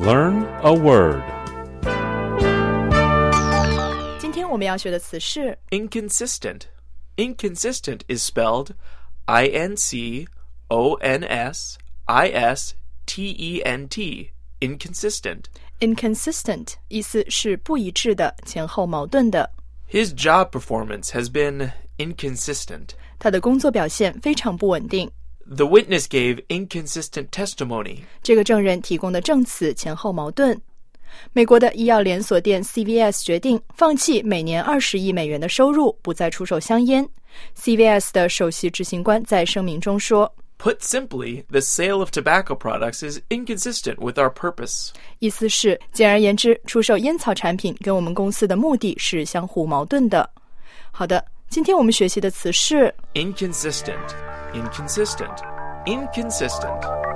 Learn a word. 今天我们要学的词是 Inconsistent. Inconsistent is spelled I N C O N S I S T E N T. Inconsistent. inconsistent，意思是不一致的、前后矛盾的。 His job performance has been inconsistent. 他的工作表现非常不稳定。 The witness gave inconsistent testimony. 这个证人提供的证词前后矛盾。美国的医药连锁店 CVS 决定放弃每年二十亿美元的收入，不再出售香烟。CVS 的首席执行官在声明中说 Put simply, the sale of tobacco products is inconsistent with our purpose.：“ 意思是，简而言之，出售烟草产品跟我们公司的目的是相互矛盾的。”好的，今天我们学习的词是 Inconsistent. Inconsistent. Inconsistent.